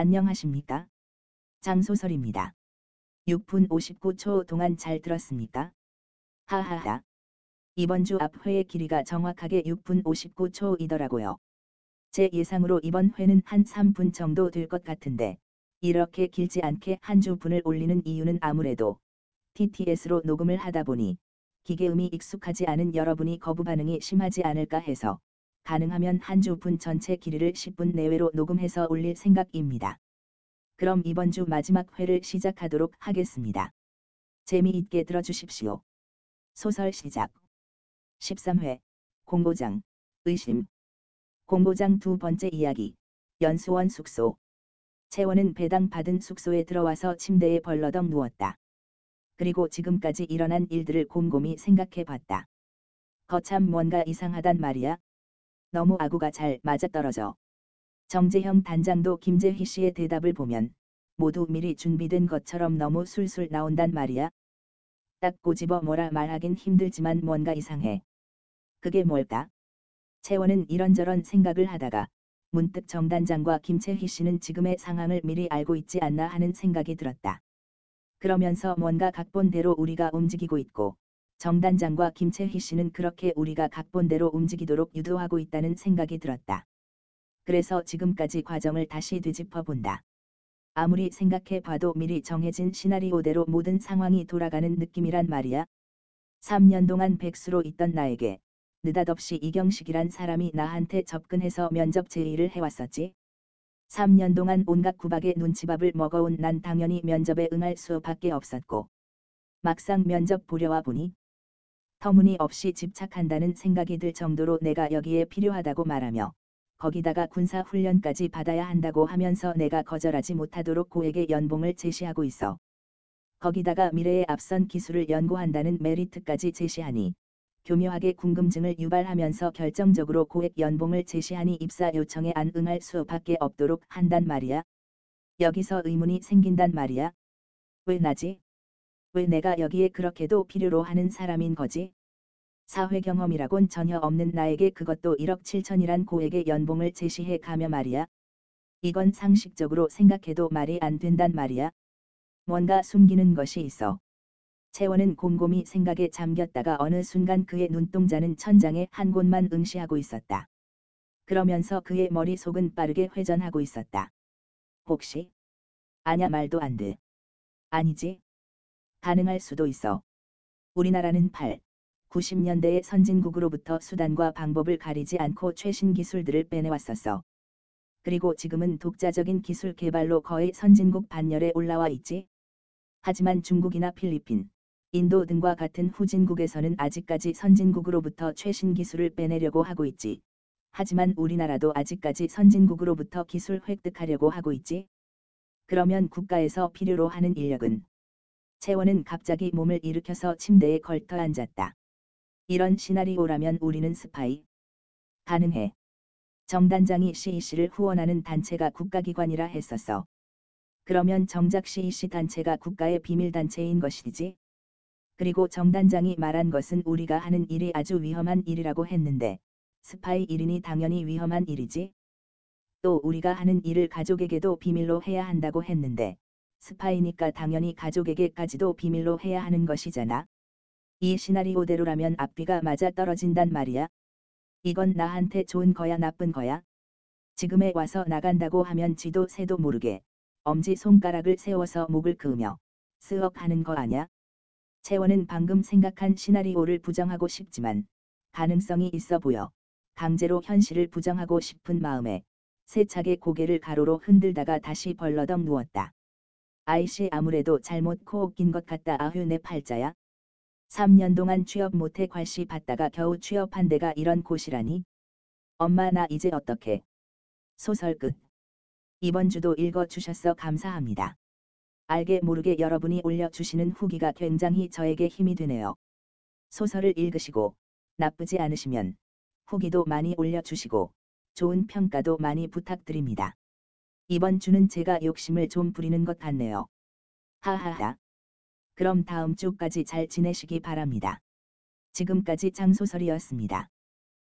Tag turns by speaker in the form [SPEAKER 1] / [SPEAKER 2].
[SPEAKER 1] 안녕하십니까? 장소설입니다. 6분 59초 동안 잘 들었습니까? 하하하. 이번 주 앞 회의 길이가 정확하게 6분 59초이더라고요. 제 예상으로 이번 회는 한 3분 정도 될 것 같은데 이렇게 길지 않게 한 주 분을 올리는 이유는 아무래도 TTS로 녹음을 하다 보니 기계음이 익숙하지 않은 여러분이 거부 반응이 심하지 않을까 해서 가능하면 한 주분 전체 길이를 10분 내외로 녹음해서 올릴 생각입니다. 그럼 이번 주 마지막 회를 시작하도록 하겠습니다. 재미있게 들어주십시오. 소설 시작. 13회 공고장 의심 공고장 두 번째 이야기 연수원 숙소 채원은 배당 받은 숙소에 들어와서 침대에 벌러덩 누웠다. 그리고 지금까지 일어난 일들을 곰곰이 생각해 봤다. 거참 뭔가 이상하단 말이야. 너무 아구가 잘 맞아떨어져. 정재형 단장도 김재희 씨의 대답을 보면 모두 미리 준비된 것처럼 너무 술술 나온단 말이야. 딱 꼬집어 뭐라 말하긴 힘들지만 뭔가 이상해. 그게 뭘까? 채원은 이런저런 생각을 하다가 문득 정단장과 김채희 씨는 지금의 상황을 미리 알고 있지 않나 하는 생각이 들었다. 그러면서 뭔가 각본대로 우리가 움직이고 있고 정단장과 김채희 씨는 그렇게 우리가 각본대로 움직이도록 유도하고 있다는 생각이 들었다. 그래서 지금까지 과정을 다시 되짚어 본다. 아무리 생각해 봐도 미리 정해진 시나리오대로 모든 상황이 돌아가는 느낌이란 말이야. 3년 동안 백수로 있던 나에게 느닷없이 이경식이란 사람이 나한테 접근해서 면접 제의를 해왔었지. 3년 동안 온갖 구박의 눈치밥을 먹어온 난 당연히 면접에 응할 수밖에 없었고 막상 면접 보려와 보니 터무니없이 집착한다는 생각이 들 정도로 내가 여기에 필요하다고 말하며 거기다가 군사 훈련까지 받아야 한다고 하면서 내가 거절하지 못하도록 고액의 연봉을 제시하고 있어. 거기다가 미래의 앞선 기술을 연구한다는 메리트까지 제시하니 교묘하게 궁금증을 유발하면서 결정적으로 고액 연봉을 제시하니 입사 요청에 안 응할 수밖에 없도록 한단 말이야. 여기서 의문이 생긴단 말이야. 왜 나지? 왜 내가 여기에 그렇게도 필요로 하는 사람인 거지? 사회 경험이라곤 전혀 없는 나에게 그것도 1억 7천이란 고액의 연봉을 제시해 가며 말이야. 이건 상식적으로 생각해도 말이 안 된단 말이야. 뭔가 숨기는 것이 있어. 채원은 곰곰이 생각에 잠겼다가 어느 순간 그의 눈동자는 천장에 한 곳만 응시하고 있었다. 그러면서 그의 머릿속은 빠르게 회전하고 있었다. 혹시? 아냐 말도 안 돼. 아니지. 가능할 수도 있어. 우리나라는 8, 90년대의 선진국으로부터 수단과 방법을 가리지 않고 최신 기술들을 빼내왔었어. 그리고 지금은 독자적인 기술 개발로 거의 선진국 반열에 올라와 있지. 하지만 중국이나 필리핀, 인도 등과 같은 후진국에서는 아직까지 선진국으로부터 최신 기술을 빼내려고 하고 있지. 하지만 우리나라도 아직까지 선진국으로부터 기술 획득하려고 하고 있지. 그러면 국가에서 필요로 하는 인력은 채원은 갑자기 몸을 일으켜서 침대에 걸터 앉았다. 이런 시나리오라면 우리는 스파이. 가능해. 정단장이 CEC를 후원하는 단체가 국가기관이라 했었어. 그러면 정작 CEC 단체가 국가의 비밀단체인 것이지. 그리고 정단장이 말한 것은 우리가 하는 일이 아주 위험한 일이라고 했는데, 스파이 1인이 당연히 위험한 일이지. 또 우리가 하는 일을 가족에게도 비밀로 해야 한다고 했는데, 스파이니까 당연히 가족에게까지도 비밀로 해야 하는 것이잖아. 이 시나리오대로라면 앞뒤가 맞아 떨어진단 말이야. 이건 나한테 좋은 거야 나쁜 거야? 지금에 와서 나간다고 하면 쥐도 새도 모르게 엄지 손가락을 세워서 목을 그으며 스억 하는 거 아냐? 채원은 방금 생각한 시나리오를 부정하고 싶지만 가능성이 있어 보여 강제로 현실을 부정하고 싶은 마음에 세차게 고개를 가로로 흔들다가 다시 벌러덩 누웠다. 아이씨 아무래도 잘못 코낀것 같다 아휴 내 팔자야. 3년 동안 취업 못해 괄시 받다가 겨우 취업한 데가 이런 곳이라니. 엄마 나 이제 어떻게? 소설 끝. 이번 주도 읽어주셔서 감사합니다. 알게 모르게 여러분이 올려주시는 후기가 굉장히 저에게 힘이 되네요. 소설을 읽으시고 나쁘지 않으시면 후기도 많이 올려주시고 좋은 평가도 많이 부탁드립니다. 이번 주는 제가 욕심을 좀 부리는 것 같네요. 하하하. 그럼 다음 주까지 잘 지내시기 바랍니다. 지금까지 장소설이었습니다.